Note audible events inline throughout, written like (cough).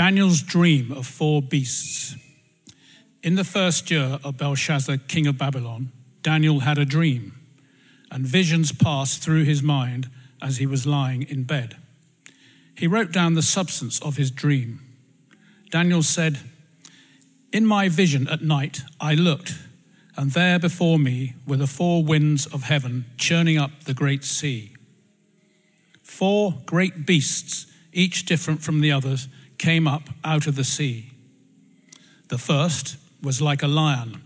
Daniel's dream of four beasts. In the first year of Belshazzar, king of Babylon, Daniel had a dream, and visions passed through his mind as he was lying in bed. He wrote down the substance of his dream. Daniel said, In my vision at night I looked, and there before me were the four winds of heaven churning up the great sea. Four great beasts, each different from the others, came up out of the sea. The first was like a lion,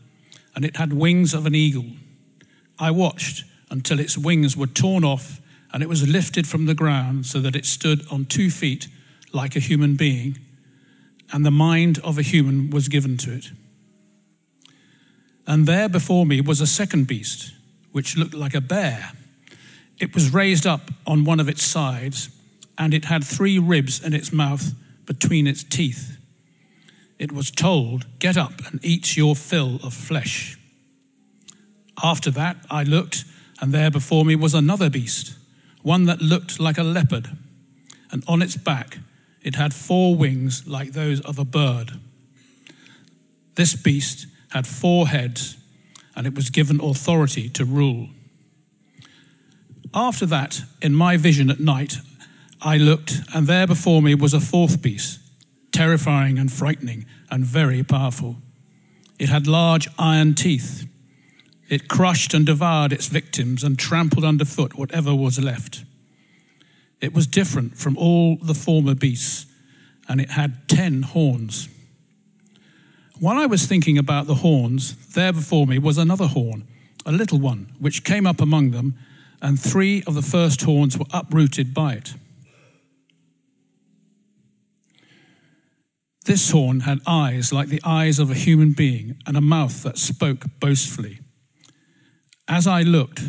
and it had wings of an eagle. I watched until its wings were torn off, and it was lifted from the ground so that it stood on two feet like a human being, and the mind of a human was given to it. And there before me was a second beast, which looked like a bear. It was raised up on one of its sides, and it had three ribs in its mouth between its teeth. It was told, Get up and eat your fill of flesh. After that, I looked, and there before me was another beast, one that looked like a leopard, and on its back it had four wings like those of a bird. This beast had four heads, and it was given authority to rule. After that, in my vision at night, I looked, and there before me was a fourth beast, terrifying and frightening and very powerful. It had large iron teeth. It crushed and devoured its victims and trampled underfoot whatever was left. It was different from all the former beasts, and it had ten horns. While I was thinking about the horns, there before me was another horn, a little one, which came up among them, and three of the first horns were uprooted by it. This horn had eyes like the eyes of a human being and a mouth that spoke boastfully. As I looked,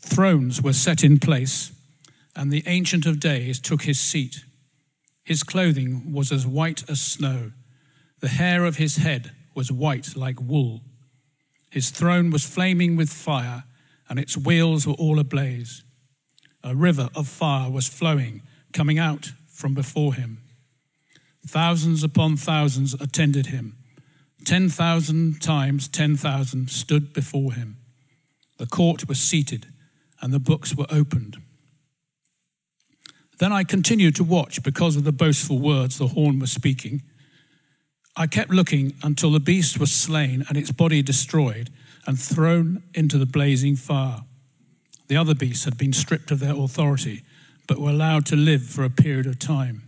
thrones were set in place, and the Ancient of Days took his seat. His clothing was as white as snow, the hair of his head was white like wool. His throne was flaming with fire, and its wheels were all ablaze. A river of fire was flowing, coming out from before him. Thousands upon thousands attended him. 10,000 times 10,000 stood before him. The court was seated and the books were opened. Then I continued to watch because of the boastful words the horn was speaking. I kept looking until the beast was slain and its body destroyed and thrown into the blazing fire. The other beasts had been stripped of their authority, but were allowed to live for a period of time.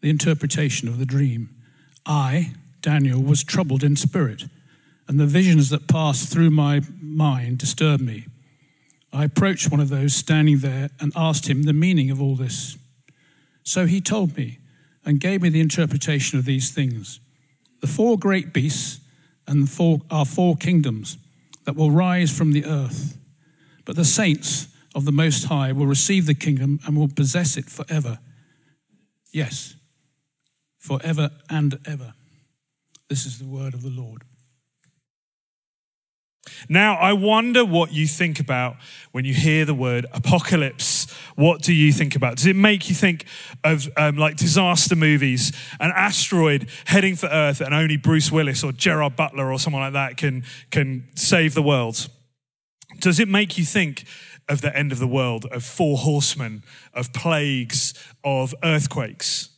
the interpretation of the dream. I, Daniel, was troubled in spirit, and the visions that passed through my mind disturbed me. I approached one of those standing there and asked him the meaning of all this. So he told me and gave me the interpretation of these things. The four great beasts and the four, are four kingdoms that will rise from the earth. But the saints of the Most High will receive the kingdom and will possess it forever. Yes, forever and ever. This is the word of the Lord. Now, I wonder what you think about when you hear the word apocalypse. What do you think about? Does it make you think of um, like disaster movies, an asteroid heading for Earth, and only Bruce Willis or Gerard Butler or someone like that can, can save the world? Does it make you think of the end of the world, of four horsemen, of plagues, of earthquakes?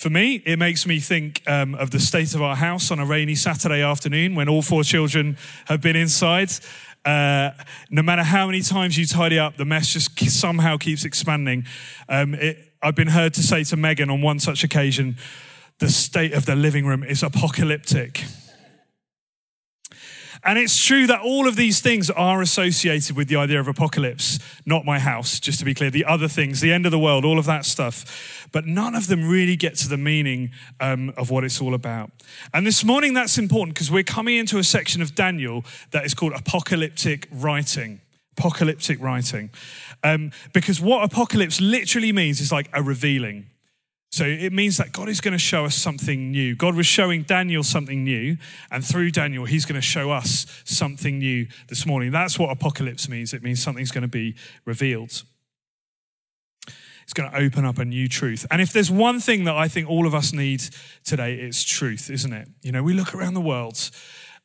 For me, it makes me think um, of the state of our house on a rainy Saturday afternoon when all four children have been inside. Uh, no matter how many times you tidy up, the mess just somehow keeps expanding. Um, it, I've been heard to say to Megan on one such occasion, the state of the living room is apocalyptic. And it's true that all of these things are associated with the idea of apocalypse, not my house, just to be clear, the other things, the end of the world, all of that stuff. But none of them really get to the meaning um, of what it's all about. And this morning, that's important because we're coming into a section of Daniel that is called apocalyptic writing. Apocalyptic writing. Um, because what apocalypse literally means is like a revealing. So it means that God is going to show us something new. God was showing Daniel something new, and through Daniel, he's going to show us something new this morning. That's what apocalypse means. It means something's going to be revealed. It's going to open up a new truth. And if there's one thing that I think all of us need today, it's truth, isn't it? You know, we look around the world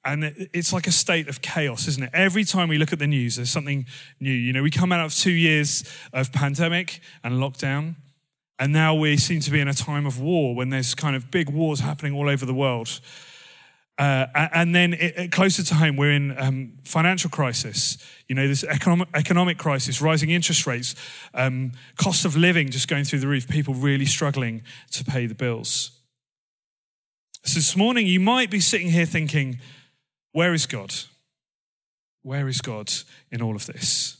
and it's like a state of chaos, isn't it? Every time we look at the news, there's something new. You know, we come out of two years of pandemic and lockdown. And now we seem to be in a time of war when there's kind of big wars happening all over the world. Uh, and then it, closer to home, we're in um, financial crisis. You know, this economic, economic crisis, rising interest rates, um, cost of living just going through the roof, people really struggling to pay the bills. So this morning, you might be sitting here thinking, where is God? Where is God in all of this?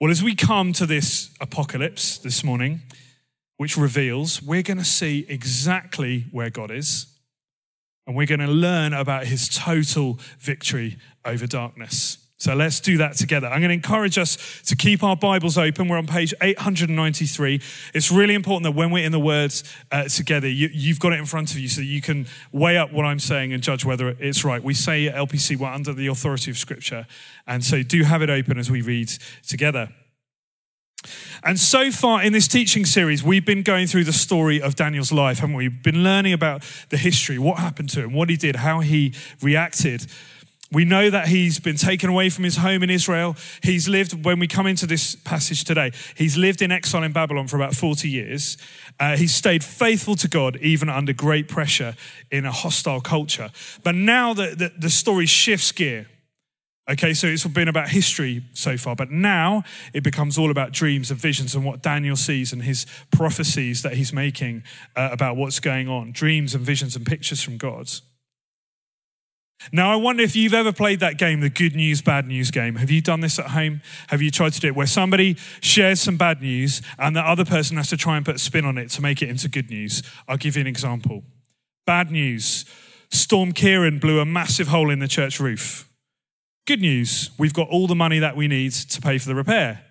Well, as we come to this apocalypse this morning, which reveals we're going to see exactly where God is, and we're going to learn about his total victory over darkness. So let's do that together. I'm going to encourage us to keep our Bibles open. We're on page 893. It's really important that when we're in the words uh, together, you, have got it in front of you so you can weigh up what I'm saying and judge whether it's right. We say at LPC, we're under the authority of Scripture. And so do have it open as we read together. And so far in this teaching series, we've been going through the story of Daniel's life, haven't we? We've been learning about the history, what happened to him, what he did, how he reacted. We know that he's been taken away from his home in Israel. He's lived, when we come into this passage today, he's lived in exile in Babylon for about 40 years. Uh, he's stayed faithful to God, even under great pressure in a hostile culture. But now the, the, the story shifts gear. Okay, so it's been about history so far, but now it becomes all about dreams and visions and what Daniel sees and his prophecies that he's making uh, about what's going on dreams and visions and pictures from God. Now, I wonder if you've ever played that game, the good news, bad news game. Have you done this at home? Have you tried to do it where somebody shares some bad news and the other person has to try and put a spin on it to make it into good news? I'll give you an example. Bad news Storm Ciarán blew a massive hole in the church roof. Good news, we've got all the money that we need to pay for the repair.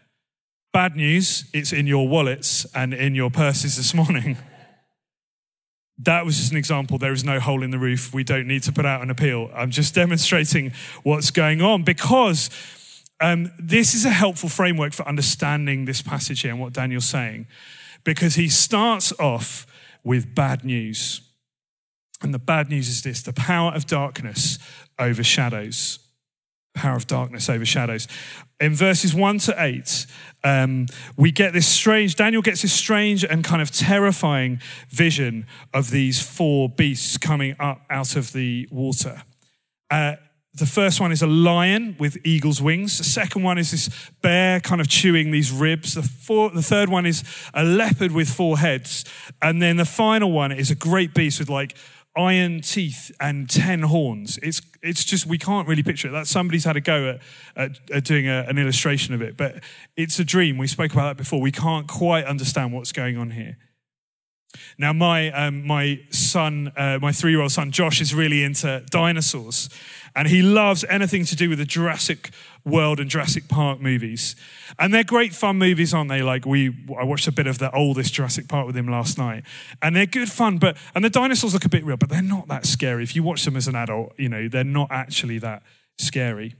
Bad news, it's in your wallets and in your purses this morning. (laughs) That was just an example. There is no hole in the roof. We don't need to put out an appeal. I'm just (laughs) demonstrating what's going on because um, this is a helpful framework for understanding this passage here and what Daniel's saying. Because he starts off with bad news. And the bad news is this the power of darkness overshadows power of darkness overshadows. In verses 1 to 8, um, we get this strange, Daniel gets this strange and kind of terrifying vision of these four beasts coming up out of the water. Uh, the first one is a lion with eagle's wings. The second one is this bear kind of chewing these ribs. The, four, the third one is a leopard with four heads. And then the final one is a great beast with like iron teeth and 10 horns. It's, it's just, we can't really picture it. That somebody's had a go at, at, at doing a, an illustration of it, but it's a dream. We spoke about that before. We can't quite understand what's going on here. Now, my, um, my son, uh, my three year old son, Josh, is really into dinosaurs. And he loves anything to do with the Jurassic World and Jurassic Park movies. And they're great fun movies, aren't they? Like we, I watched a bit of the oldest Jurassic Park with him last night. And they're good fun, but, and the dinosaurs look a bit real, but they're not that scary. If you watch them as an adult, you know, they're not actually that scary.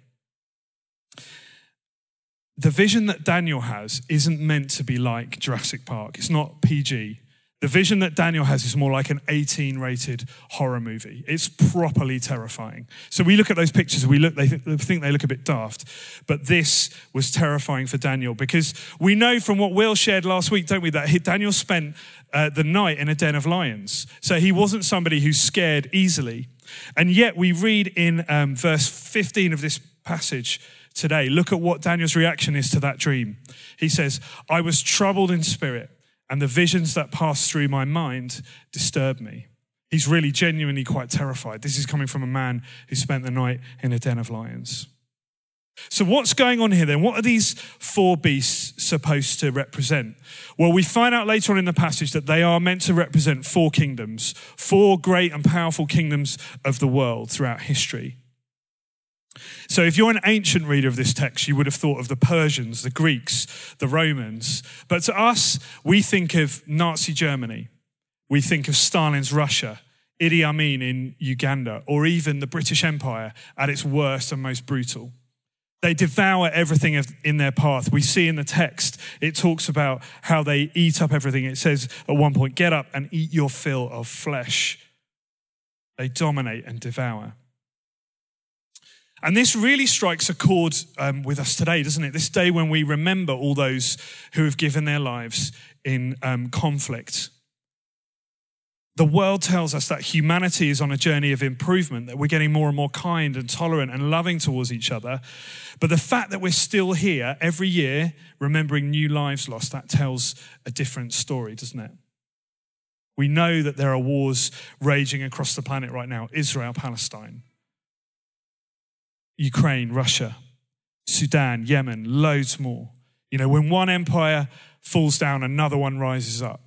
The vision that Daniel has isn't meant to be like Jurassic Park. It's not PG. The vision that Daniel has is more like an 18 rated horror movie. It's properly terrifying. So we look at those pictures, we look, they think they look a bit daft, but this was terrifying for Daniel because we know from what Will shared last week, don't we, that Daniel spent uh, the night in a den of lions. So he wasn't somebody who's scared easily. And yet we read in um, verse 15 of this passage today, look at what Daniel's reaction is to that dream. He says, I was troubled in spirit and the visions that passed through my mind disturbed me. He's really genuinely quite terrified. This is coming from a man who spent the night in a den of lions. So, what's going on here then? What are these four beasts supposed to represent? Well, we find out later on in the passage that they are meant to represent four kingdoms, four great and powerful kingdoms of the world throughout history. So, if you're an ancient reader of this text, you would have thought of the Persians, the Greeks, the Romans. But to us, we think of Nazi Germany, we think of Stalin's Russia, Idi Amin in Uganda, or even the British Empire at its worst and most brutal. They devour everything in their path. We see in the text, it talks about how they eat up everything. It says at one point, get up and eat your fill of flesh. They dominate and devour. And this really strikes a chord um, with us today, doesn't it? This day when we remember all those who have given their lives in um, conflict the world tells us that humanity is on a journey of improvement, that we're getting more and more kind and tolerant and loving towards each other. But the fact that we're still here every year, remembering new lives lost, that tells a different story, doesn't it? We know that there are wars raging across the planet right now Israel, Palestine, Ukraine, Russia, Sudan, Yemen, loads more. You know, when one empire falls down, another one rises up.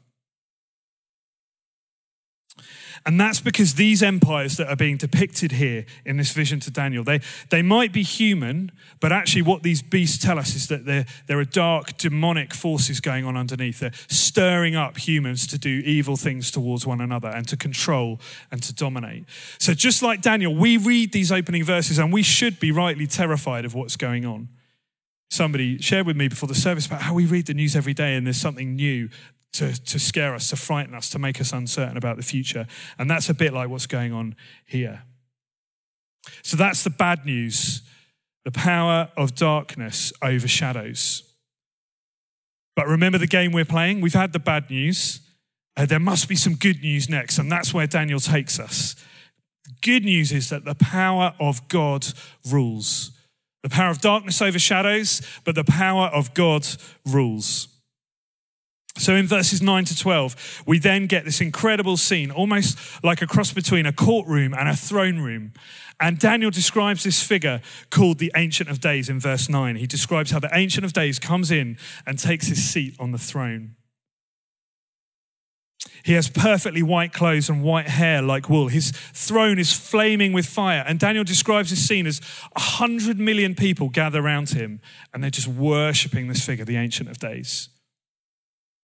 And that's because these empires that are being depicted here in this vision to Daniel, they, they might be human, but actually what these beasts tell us is that there, there are dark, demonic forces going on underneath. They're stirring up humans to do evil things towards one another and to control and to dominate. So just like Daniel, we read these opening verses and we should be rightly terrified of what's going on somebody shared with me before the service about how we read the news every day and there's something new to, to scare us, to frighten us, to make us uncertain about the future. And that's a bit like what's going on here. So that's the bad news. The power of darkness overshadows. But remember the game we're playing? We've had the bad news. Uh, there must be some good news next, and that's where Daniel takes us. Good news is that the power of God rules. The power of darkness overshadows, but the power of God rules. So in verses 9 to 12, we then get this incredible scene, almost like a cross between a courtroom and a throne room. And Daniel describes this figure called the Ancient of Days in verse 9. He describes how the Ancient of Days comes in and takes his seat on the throne. He has perfectly white clothes and white hair like wool. His throne is flaming with fire. And Daniel describes this scene as a hundred million people gather around him and they're just worshipping this figure, the Ancient of Days.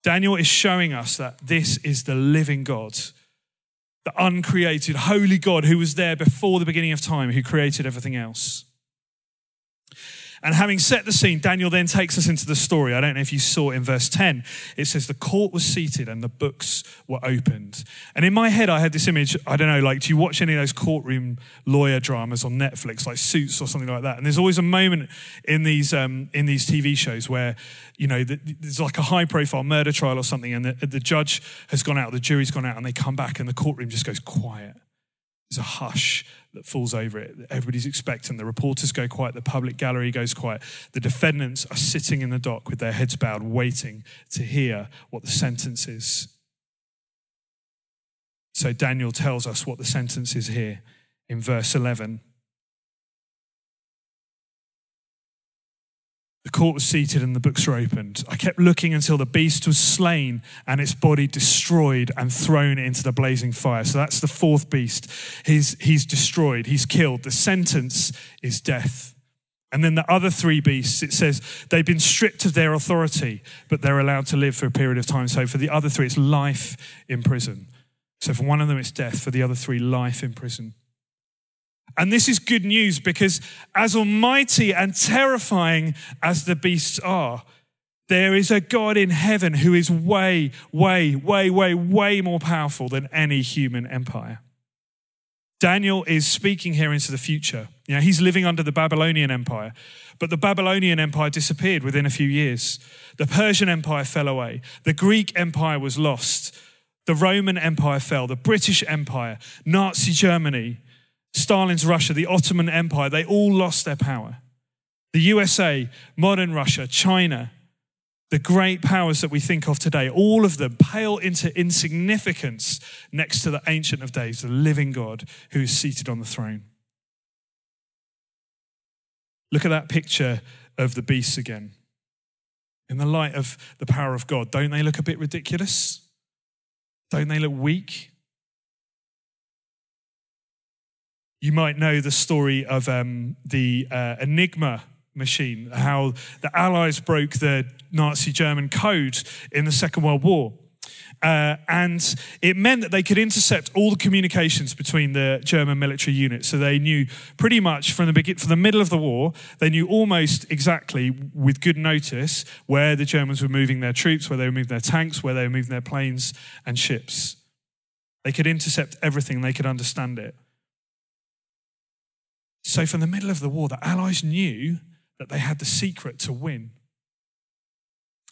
Daniel is showing us that this is the living God, the uncreated, holy God who was there before the beginning of time, who created everything else. And having set the scene, Daniel then takes us into the story. I don't know if you saw in verse 10. It says, The court was seated and the books were opened. And in my head, I had this image. I don't know, like, do you watch any of those courtroom lawyer dramas on Netflix, like Suits or something like that? And there's always a moment in these, um, in these TV shows where, you know, there's like a high profile murder trial or something, and the, the judge has gone out, the jury's gone out, and they come back, and the courtroom just goes quiet. There's a hush that falls over it. Everybody's expectant. The reporters go quiet. The public gallery goes quiet. The defendants are sitting in the dock with their heads bowed, waiting to hear what the sentence is. So Daniel tells us what the sentence is here in verse 11. The court was seated and the books were opened. I kept looking until the beast was slain and its body destroyed and thrown into the blazing fire. So that's the fourth beast. He's, he's destroyed, he's killed. The sentence is death. And then the other three beasts, it says they've been stripped of their authority, but they're allowed to live for a period of time. So for the other three, it's life in prison. So for one of them, it's death. For the other three, life in prison. And this is good news because, as almighty and terrifying as the beasts are, there is a God in heaven who is way, way, way, way, way more powerful than any human empire. Daniel is speaking here into the future. You know, he's living under the Babylonian Empire, but the Babylonian Empire disappeared within a few years. The Persian Empire fell away. The Greek Empire was lost. The Roman Empire fell. The British Empire, Nazi Germany, Stalin's Russia, the Ottoman Empire, they all lost their power. The USA, modern Russia, China, the great powers that we think of today, all of them pale into insignificance next to the Ancient of Days, the living God who is seated on the throne. Look at that picture of the beasts again. In the light of the power of God, don't they look a bit ridiculous? Don't they look weak? You might know the story of um, the uh, Enigma machine, how the Allies broke the Nazi German code in the Second World War. Uh, and it meant that they could intercept all the communications between the German military units. So they knew pretty much from the begin- from the middle of the war, they knew almost exactly with good notice where the Germans were moving their troops, where they were moving their tanks, where they were moving their planes and ships. They could intercept everything, they could understand it. So from the middle of the war, the Allies knew that they had the secret to win.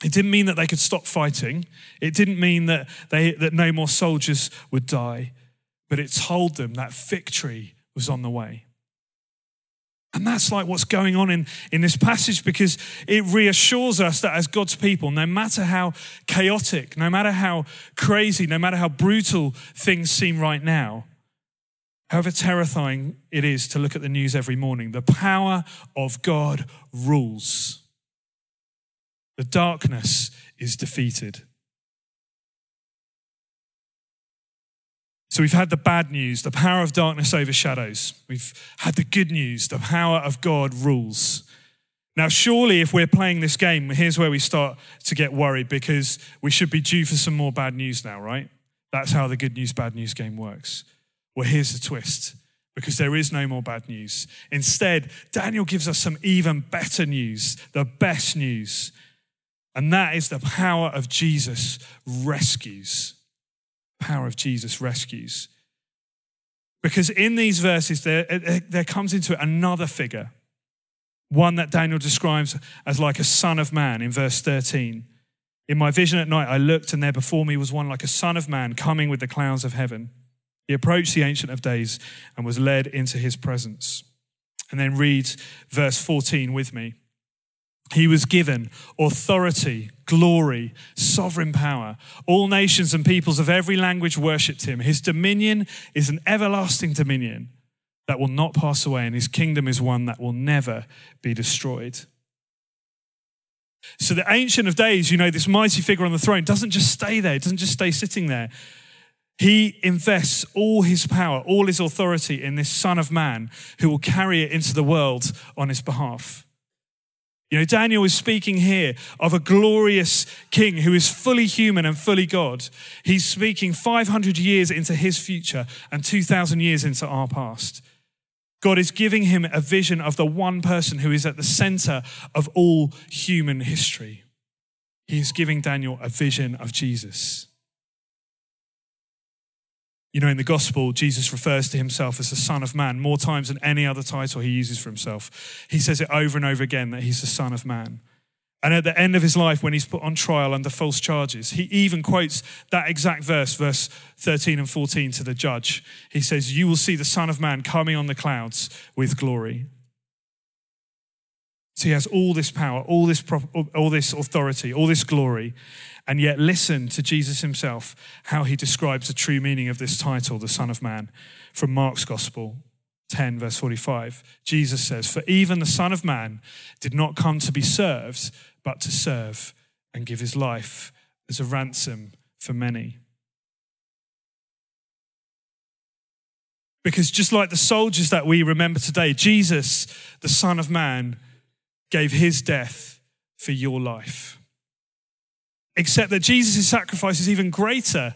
It didn't mean that they could stop fighting. It didn't mean that, they, that no more soldiers would die, but it told them that victory was on the way. And that's like what's going on in, in this passage because it reassures us that as God's people, no matter how chaotic, no matter how crazy, no matter how brutal things seem right now, however terrifying it is to look at the news every morning, the power of God rules. The darkness is defeated. So we've had the bad news, the power of darkness overshadows. We've had the good news, the power of God rules. Now, surely, if we're playing this game, here's where we start to get worried because we should be due for some more bad news now, right? That's how the good news, bad news game works. Well, here's the twist because there is no more bad news. Instead, Daniel gives us some even better news, the best news. And that is the power of Jesus rescues. Power of Jesus rescues. Because in these verses, there, eh, eh, there comes into it another figure, one that Daniel describes as like a son of man in verse 13. In my vision at night, I looked, and there before me was one like a son of man coming with the clouds of heaven. He approached the Ancient of Days and was led into his presence. And then read verse 14 with me. He was given authority, glory, sovereign power. All nations and peoples of every language worshipped him. His dominion is an everlasting dominion that will not pass away, and his kingdom is one that will never be destroyed. So, the Ancient of Days, you know, this mighty figure on the throne, doesn't just stay there, it doesn't just stay sitting there. He invests all his power, all his authority in this Son of Man who will carry it into the world on his behalf. You know, Daniel is speaking here of a glorious king who is fully human and fully God. He's speaking 500 years into his future and 2,000 years into our past. God is giving him a vision of the one person who is at the center of all human history. He is giving Daniel a vision of Jesus. You know, in the gospel, Jesus refers to himself as the Son of Man more times than any other title he uses for himself. He says it over and over again that he's the Son of Man. And at the end of his life, when he's put on trial under false charges, he even quotes that exact verse, verse 13 and 14, to the judge. He says, You will see the Son of Man coming on the clouds with glory. So he has all this power, all this, all this authority, all this glory. And yet, listen to Jesus himself, how he describes the true meaning of this title, the Son of Man, from Mark's Gospel 10, verse 45. Jesus says, For even the Son of Man did not come to be served, but to serve and give his life as a ransom for many. Because just like the soldiers that we remember today, Jesus, the Son of Man, gave his death for your life. Except that Jesus' sacrifice is even greater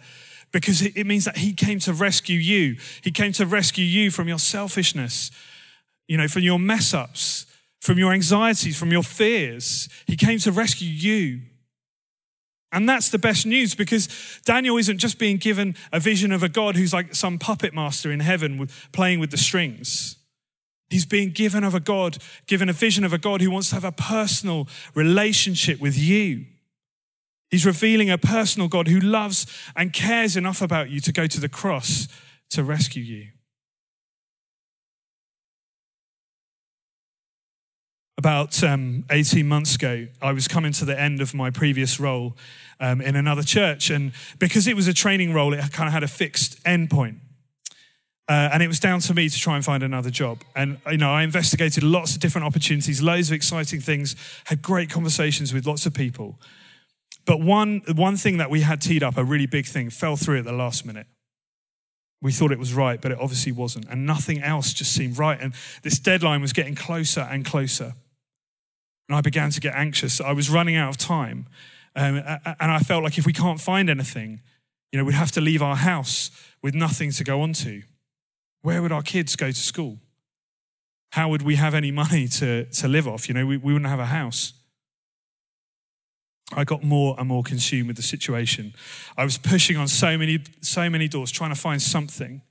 because it means that he came to rescue you. He came to rescue you from your selfishness, you know, from your mess ups, from your anxieties, from your fears. He came to rescue you. And that's the best news because Daniel isn't just being given a vision of a God who's like some puppet master in heaven playing with the strings. He's being given of a God, given a vision of a God who wants to have a personal relationship with you. He's revealing a personal God who loves and cares enough about you to go to the cross to rescue you. about um, 18 months ago, I was coming to the end of my previous role um, in another church. And because it was a training role, it kind of had a fixed end point. Uh, and it was down to me to try and find another job. And, you know, I investigated lots of different opportunities, loads of exciting things, had great conversations with lots of people. But one, one thing that we had teed up, a really big thing, fell through at the last minute. We thought it was right, but it obviously wasn't. And nothing else just seemed right. And this deadline was getting closer and closer. And I began to get anxious. I was running out of time. Um, and I felt like if we can't find anything, you know, we'd have to leave our house with nothing to go on to. Where would our kids go to school? How would we have any (laughs) money to, to live off? You know, we, we wouldn't have a house. I got more and more consumed with the situation. I was pushing on so many, so many doors, trying to find something,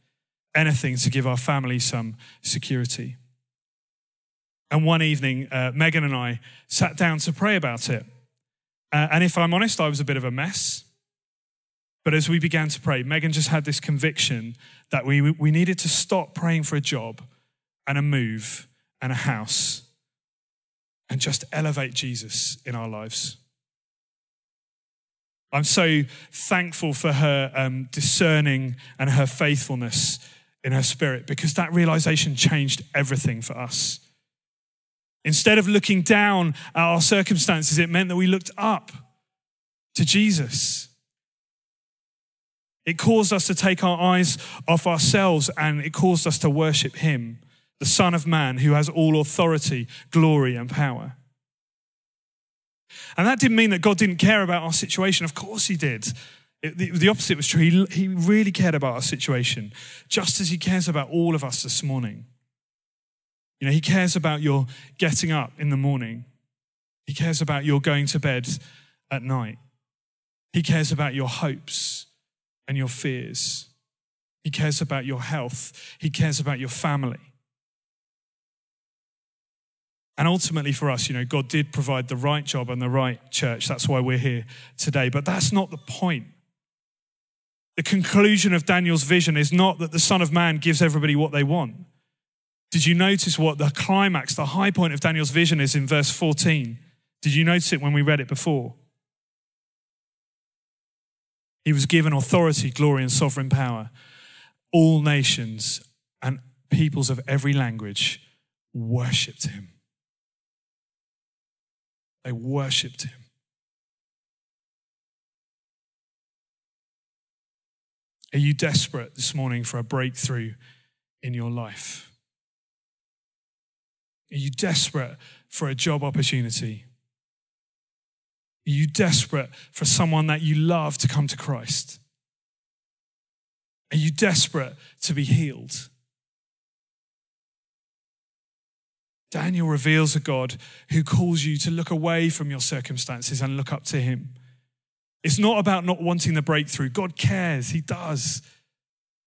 anything to give our family some security. And one evening, uh, Megan and I sat down to pray about it. Uh, and if I'm honest, I was a bit of a mess. But as we began to pray, Megan just had this conviction that we, we needed to stop praying for a job and a move and a house and just elevate Jesus in our lives. I'm so thankful for her um, discerning and her faithfulness in her spirit because that realization changed everything for us. Instead of looking down at our circumstances, it meant that we looked up to Jesus. It caused us to take our eyes off ourselves and it caused us to worship Him, the Son of Man who has all authority, glory, and power. And that didn't mean that God didn't care about our situation. Of course, He did. It, the, the, opposite was true. He, he really cared about our situation, just as He cares about all of us this morning. You know, He cares about your getting up in the morning, He cares about your going to bed at night, He cares about your hopes and your fears. He cares about your health. He cares about your family. And ultimately, for us, you know, God did provide the right job and the right church. That's why we're here today. But that's not the point. The conclusion of Daniel's vision is not that the Son of Man gives everybody what they want. Did you notice what the climax, the high point of Daniel's vision is in verse 14? Did you notice it when we read it before? He was given authority, glory, and sovereign power. All nations and peoples of every language worshipped him. They worshipped him. Are you desperate this morning for a breakthrough in your life? Are you desperate for a job opportunity? Are you desperate for someone that you love to come to Christ? Are you desperate to be healed? Daniel reveals a God who calls you to look away from your circumstances and look up to him. It's not about not wanting the breakthrough. God cares, He does.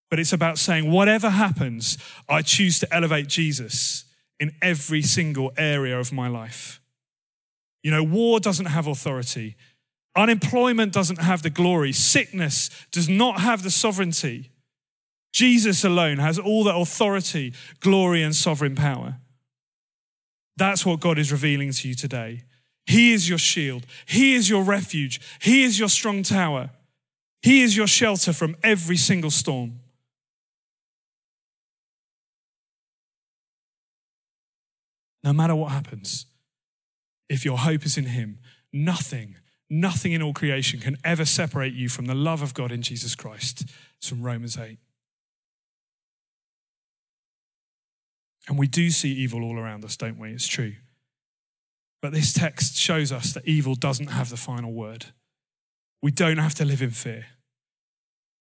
But it's about saying, whatever happens, I choose to elevate Jesus in every single area of my life. You know, war doesn't have authority, unemployment doesn't have the glory, sickness does not have the sovereignty. Jesus alone has all the authority, glory, and sovereign power. That's what God is revealing to you today. He is your shield. He is your refuge. He is your strong tower. He is your shelter from every single storm. No matter what happens, if your hope is in Him, nothing, nothing in all creation can ever separate you from the love of God in Jesus Christ. It's from Romans 8. And we do see evil all around us, don't we? It's true. But this text shows us that evil doesn't have the final word. We don't have to live in fear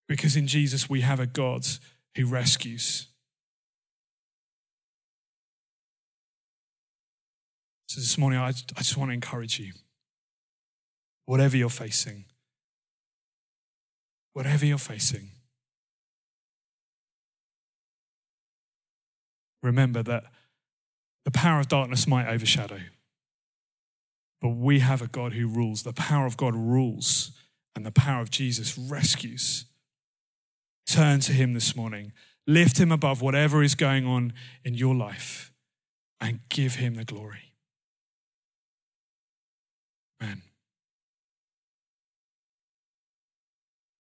because in Jesus we have a God who rescues. So this morning, I, I just want to encourage you. Whatever you're facing, whatever you're facing, remember that the power of darkness might overshadow, but we have a God who rules. The power of God rules, and the power of Jesus rescues. Turn to Him this morning. Lift Him above whatever is going on in your life and give Him the glory. Amen.